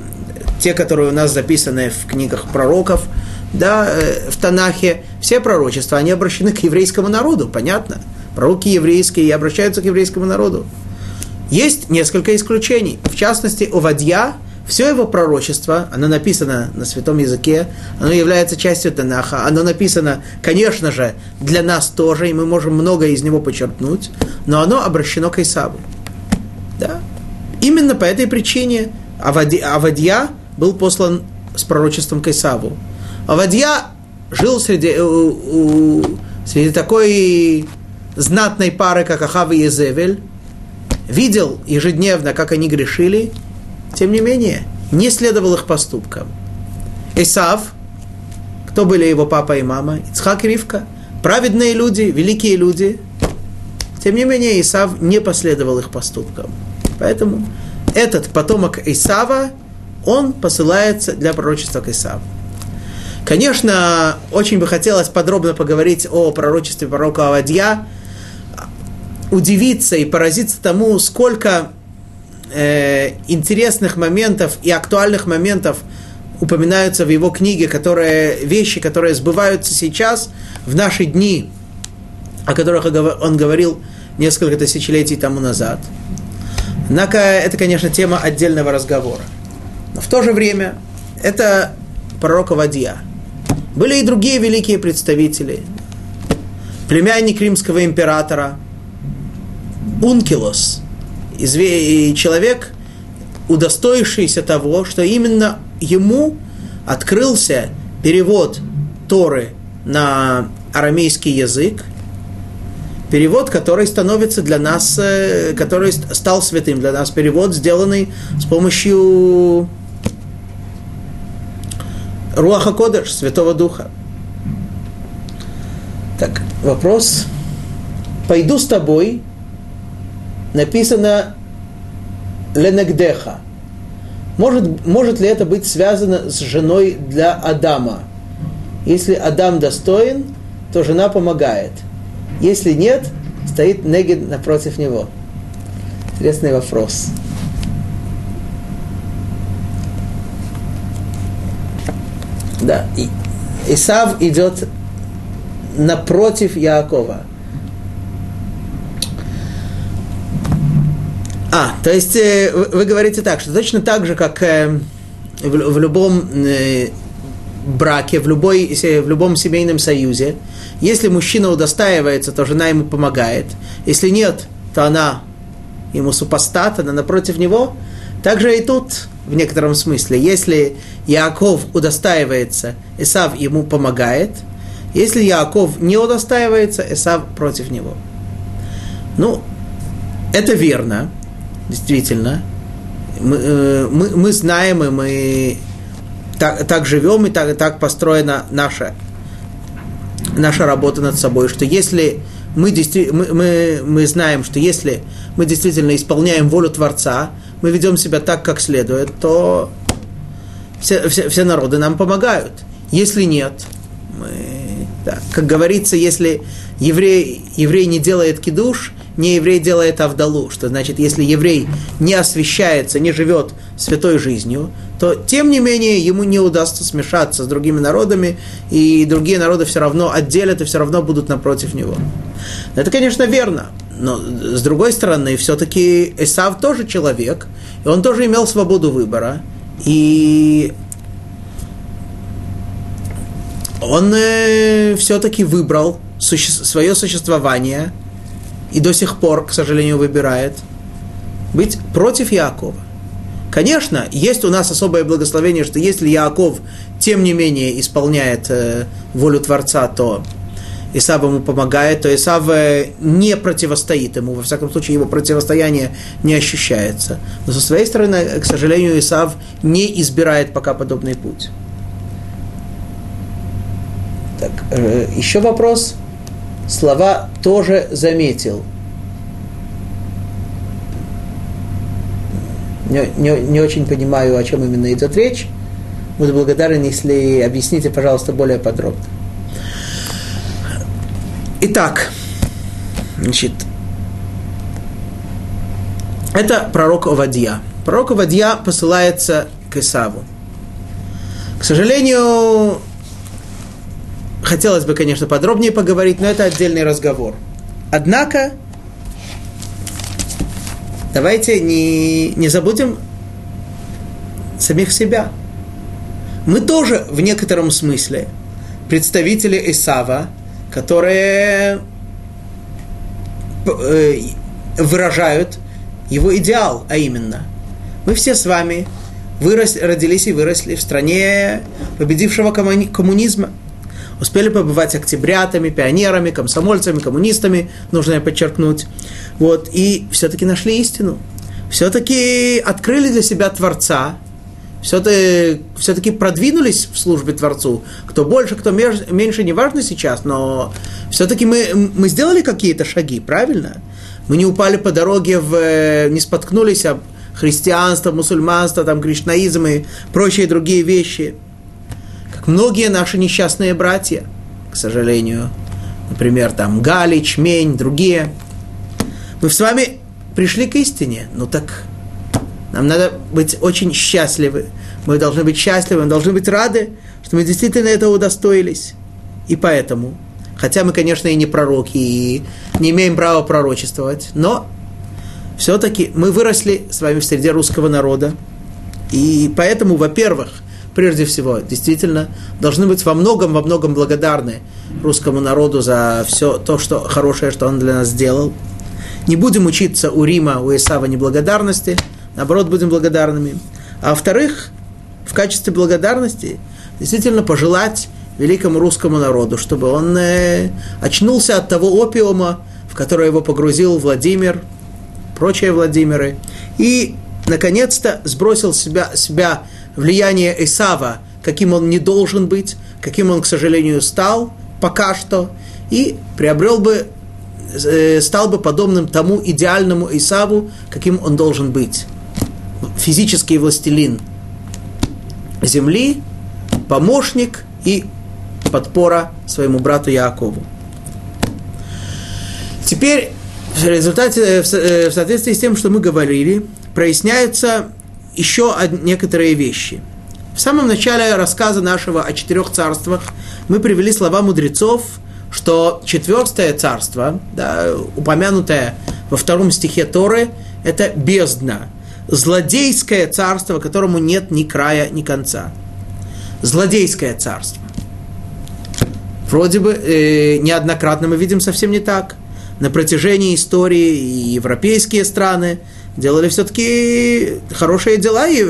те, которые у нас записаны в книгах пророков, да, э, в Танахе, все пророчества, они обращены к еврейскому народу, понятно – пророки еврейские и обращаются к еврейскому народу. Есть несколько исключений. В частности, Овадья, все его пророчество, оно написано на святом языке, оно является частью Танаха, оно написано, конечно же, для нас тоже, и мы можем многое из него подчеркнуть, но оно обращено к Исаву. Да? Именно по этой причине Авадья был послан с пророчеством к Исаву. Авадья жил среди, среди такой знатной пары, как Ахав и Езевель, видел ежедневно, как они грешили, тем не менее, не следовал их поступкам. Исав, кто были его папа и мама? Ицхак и Ривка. Праведные люди, великие люди. Тем не менее, Исав не последовал их поступкам. Поэтому этот потомок Исава, он посылается для пророчества к Исаву. Конечно, очень бы хотелось подробно поговорить о пророчестве пророка Авадья, удивиться и поразиться тому, сколько э, интересных моментов и актуальных моментов упоминаются в его книге, которые, вещи, которые сбываются сейчас, в наши дни, о которых он говорил несколько тысячелетий тому назад. Однако это, конечно, тема отдельного разговора. Но в то же время это пророк Авадья. Были и другие великие представители. Племянник римского императора Ункилос, человек, удостоившийся того, что именно ему открылся перевод Торы на арамейский язык, перевод, который становится для нас, э, который стал святым для нас, перевод, сделанный с помощью Руаха Кодыш, Святого Духа. Так, вопрос. Пойду с тобой. Написано Ленегдеха. Может, может ли это быть связано с женой для Адама? Если Адам достоин, то жена помогает. Если нет, стоит Негид напротив него. Интересный вопрос. Да, и Исав идет напротив Яакова. А, то есть э, вы говорите так, что точно так же, как э, в, в любом э, браке, в, любой, в любом семейном союзе, если мужчина удостаивается, то жена ему помогает. Если нет, то она ему супостат, она напротив него. Также и тут, в некотором смысле, если Яаков удостаивается, Исав ему помогает. Если Яаков не удостаивается, Исав против него. Ну, это верно действительно. Мы, э, мы, мы знаем, и мы так, так живем, и так, так построена наша, наша работа над собой, что если мы, мы, мы, мы знаем, что если мы действительно исполняем волю Творца, мы ведем себя так, как следует, то все, все, все народы нам помогают. Если нет, мы, да, как говорится, если еврей, еврей не делает кидуш, не еврей делает Авдалу, что значит, если еврей не освещается, не живет святой жизнью, то тем не менее ему не удастся смешаться с другими народами, и другие народы все равно отделят и все равно будут напротив него. Это, конечно, верно, но с другой стороны, все-таки Исав тоже человек, и он тоже имел свободу выбора, и он э, все-таки выбрал суще- свое существование – и до сих пор, к сожалению, выбирает быть против Якова. Конечно, есть у нас особое благословение, что если Яков, тем не менее, исполняет э, волю Творца, то Исав ему помогает, то Исав э, не противостоит ему, во всяком случае его противостояние не ощущается. Но со своей стороны, к сожалению, Исав не избирает пока подобный путь. Так, э, еще вопрос слова тоже заметил. Не, не, не очень понимаю, о чем именно идет речь. Буду благодарен, если объясните, пожалуйста, более подробно. Итак, значит, это пророк Овадья. Пророк Овадья посылается к Исаву. К сожалению, Хотелось бы, конечно, подробнее поговорить, но это отдельный разговор. Однако, давайте не, не забудем самих себя. Мы тоже в некотором смысле представители Исава, которые э, выражают его идеал, а именно, мы все с вами вырос, родились и выросли в стране победившего коммунизма – успели побывать октябрятами, пионерами, комсомольцами, коммунистами, нужно я подчеркнуть. Вот, и все-таки нашли истину. Все-таки открыли для себя Творца, все-таки, продвинулись в службе Творцу. Кто больше, кто меньше, не важно сейчас, но все-таки мы, мы сделали какие-то шаги, правильно? Мы не упали по дороге, в, не споткнулись об христианство, мусульманство, там, кришнаизм и прочие другие вещи. Многие наши несчастные братья, к сожалению. Например, там Галич, Мень, другие. Мы с вами пришли к истине. Ну так нам надо быть очень счастливы. Мы должны быть счастливы, мы должны быть рады, что мы действительно этого удостоились. И поэтому, хотя мы, конечно, и не пророки, и не имеем права пророчествовать, но все-таки мы выросли с вами в среде русского народа. И поэтому, во-первых, прежде всего, действительно, должны быть во многом, во многом благодарны русскому народу за все то, что хорошее, что он для нас сделал. Не будем учиться у Рима, у Исава неблагодарности – наоборот, будем благодарными. А во-вторых, в качестве благодарности действительно пожелать великому русскому народу, чтобы он э, очнулся от того опиума, в который его погрузил Владимир, прочие Владимиры, и, наконец-то, сбросил себя, себя влияние Исава, каким он не должен быть, каким он, к сожалению, стал пока что, и приобрел бы, э, стал бы подобным тому идеальному Исаву, каким он должен быть физический властелин земли, помощник и подпора своему брату Якову. Теперь в результате, в соответствии с тем, что мы говорили, проясняются еще некоторые вещи. В самом начале рассказа нашего о четырех царствах мы привели слова мудрецов, что четвертое царство, да, упомянутое во втором стихе Торы, это бездна, злодейское царство, которому нет ни края, ни конца. Злодейское царство. Вроде бы э, неоднократно мы видим совсем не так. На протяжении истории и европейские страны делали все-таки хорошие дела, и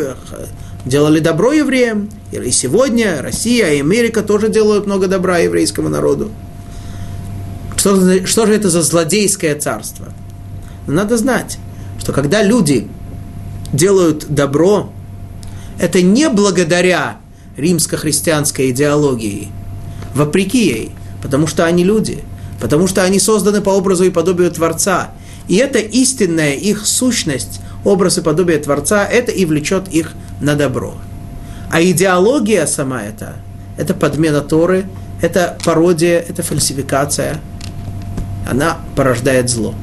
делали добро евреям. И сегодня Россия и Америка тоже делают много добра еврейскому народу. Что, что же это за злодейское царство? Надо знать, что когда люди делают добро, это не благодаря римско-христианской идеологии, вопреки ей, потому что они люди, потому что они созданы по образу и подобию Творца. И это истинная их сущность, образ и подобие Творца, это и влечет их на добро. А идеология сама это, это подмена Торы, это пародия, это фальсификация. Она порождает зло.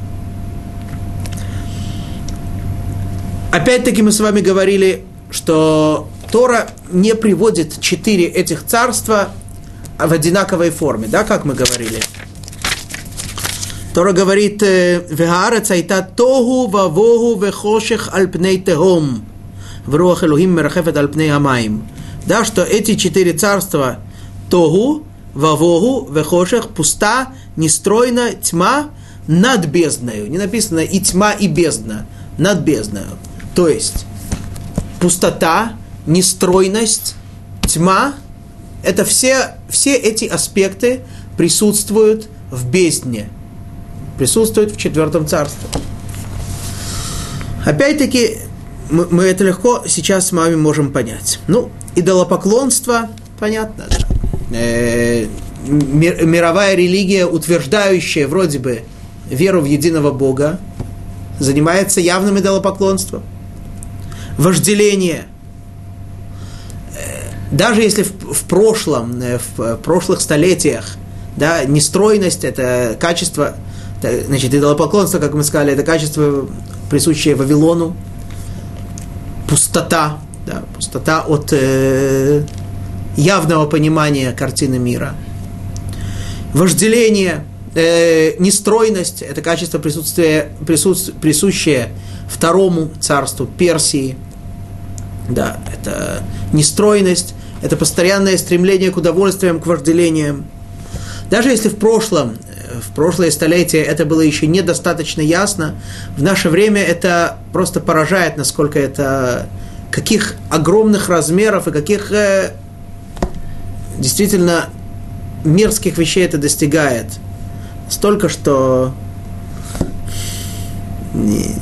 Опять-таки мы с вами говорили, что Тора не приводит четыре этих царства в одинаковой форме, да, как мы говорили. Тора говорит, «Вехаарец айта тогу вавогу вехошех альпней техом, вруах Элухим мерахефет альпней амаим». Да, что эти четыре царства тогу, вавогу, вехошех, пуста, нестройна, тьма над бездною. Не написано и тьма, и бездна, над бездною. То есть пустота, нестройность, тьма, это все, все эти аспекты присутствуют в бездне, присутствуют в четвертом царстве. Опять-таки, мы, мы это легко сейчас с вами можем понять. Ну, идолопоклонство, понятно, да. Э, мир, мировая религия, утверждающая вроде бы веру в единого Бога, занимается явным идолопоклонством – вожделение. Даже если в, в прошлом, э, в прошлых столетиях, да, нестройность – это качество, значит, идолопоклонство, как мы сказали, это качество, присущее Вавилону, пустота, да, пустота от э, явного понимания картины мира. Вожделение, э, нестройность – это качество, присутствия, присутствие, присущее второму царству Персии – да, это нестройность, это постоянное стремление к удовольствиям, к вожделениям. Даже если в прошлом, э, в прошлое столетие это было еще недостаточно ясно, в наше время это просто поражает, насколько это, каких огромных размеров и каких э, действительно мерзких вещей это достигает. Столько, что не,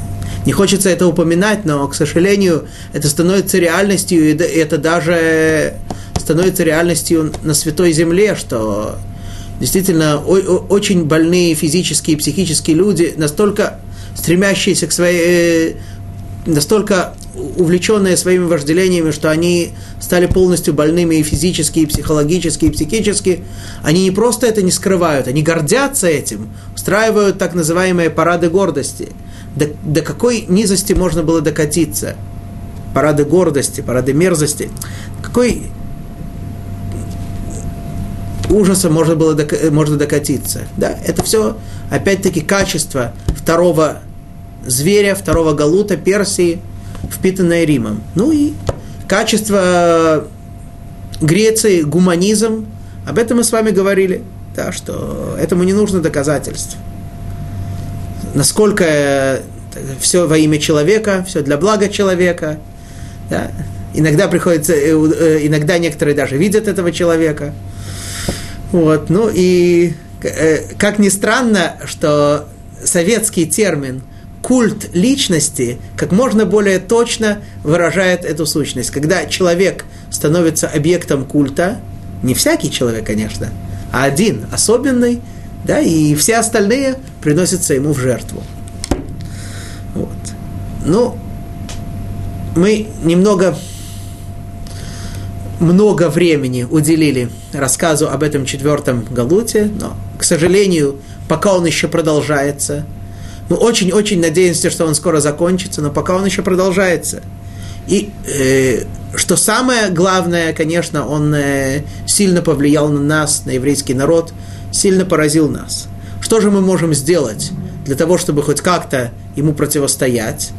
не хочется это упоминать, но, к сожалению, это становится реальностью, и это даже становится реальностью на Святой Земле, что действительно очень больные физические и психические люди, настолько стремящиеся к своей, э, настолько увлеченные своими вожделениями, что они стали полностью больными и физически, и психологически, и психически, они не просто это не скрывают, они гордятся этим, устраивают так называемые парады гордости. До, до какой низости можно было докатиться? Парады гордости, парады мерзости. Какой ужаса можно было можно докатиться. Да, это все, опять-таки, качество второго зверя, второго галута Персии, впитанное Римом. Ну и качество Греции, гуманизм, об этом мы с вами говорили, да, что этому не нужно доказательств. Насколько все во имя человека, все для блага человека. Да. Иногда приходится, э, э, иногда некоторые даже видят этого человека – вот, ну и э, как ни странно, что советский термин культ личности как можно более точно выражает эту сущность. Когда человек становится объектом культа, не всякий человек, конечно, а один, особенный, да, и все остальные приносятся ему в жертву. Вот. Ну, мы немного много времени уделили рассказу об этом четвертом Галуте, но, к сожалению, пока он еще продолжается, мы очень-очень надеемся, что он скоро закончится, но пока он еще продолжается. И э, что самое главное, конечно, он э, сильно повлиял на нас, на еврейский народ, сильно поразил нас. Что же мы можем сделать для того, чтобы хоть как-то ему противостоять?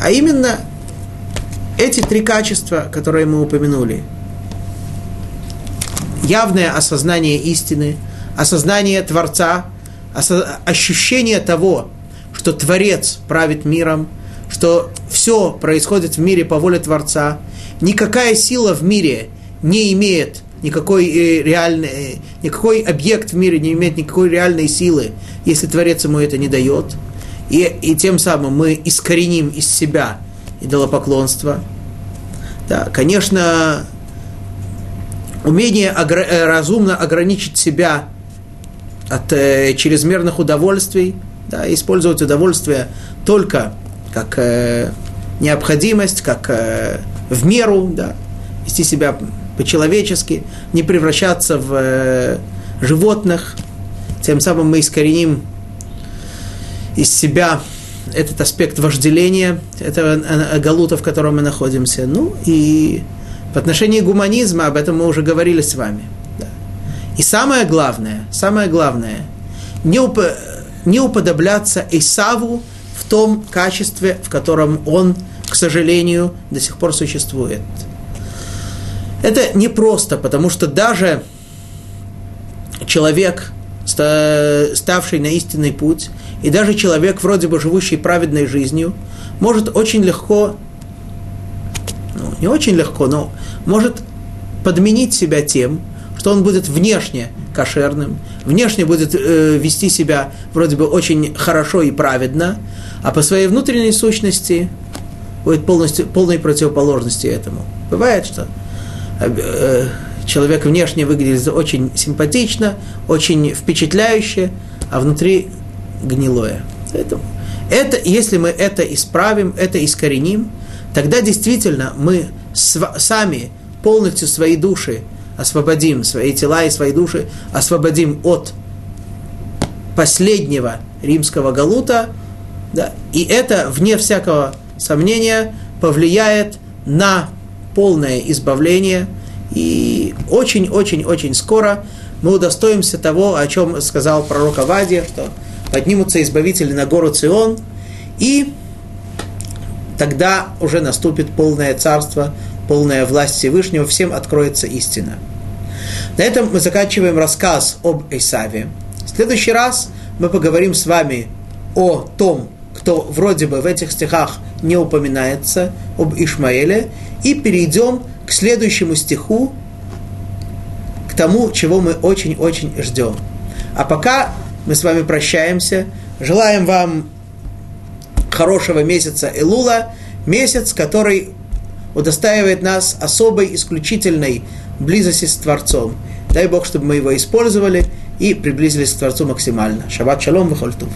А именно эти три качества, которые мы упомянули, явное осознание истины, осознание Творца, ощущение того, что Творец правит миром, что все происходит в мире по воле Творца, никакая сила в мире не имеет никакой э, реальной, э, никакой объект в мире не имеет никакой реальной силы, если Творец ему это не дает. И, и тем самым мы искореним из себя идолопоклонство. Да, конечно, умение огр- э, разумно ограничить себя от э, чрезмерных удовольствий, да, использовать удовольствие только как э, необходимость, как э, в меру, да, вести себя по-человечески, не превращаться в э, животных, тем самым мы искореним из себя этот аспект вожделения, этого э, галута, в котором мы находимся. Ну и в отношении гуманизма, об этом мы уже говорили с вами. Да. И самое главное, самое главное, не, уп не уподобляться Исаву в том качестве, в котором он, к сожалению, до сих пор существует. Это непросто, потому что даже человек, ставший на истинный путь, и даже человек, вроде бы живущий праведной жизнью, может очень легко, не очень легко, но может подменить себя тем, что он будет внешне кошерным, внешне будет э, вести себя вроде бы очень хорошо и праведно, а по своей внутренней сущности будет полностью, полной противоположности этому. Бывает, что э, человек внешне выглядит очень симпатично, очень впечатляюще, а внутри гнилое. Поэтому это, если мы это исправим, это искореним, тогда действительно мы сами полностью свои души освободим, свои тела и свои души освободим от последнего римского галута, да, и это, вне всякого сомнения, повлияет на полное избавление, и очень-очень-очень скоро мы удостоимся того, о чем сказал пророк Авадия, что поднимутся избавители на гору Цион, и тогда уже наступит полное царство, полная власть Всевышнего, всем откроется истина. На этом мы заканчиваем рассказ об Исаве. В следующий раз мы поговорим с вами о том, кто вроде бы в этих стихах не упоминается, об Ишмаэле, и перейдем к следующему стиху, тому, чего мы очень-очень ждем. А пока мы с вами прощаемся. Желаем вам хорошего месяца Элула, месяц, который удостаивает нас особой, исключительной близости с Творцом. Дай Бог, чтобы мы его использовали и приблизились к Творцу максимально. Шаббат шалом, вихольтув.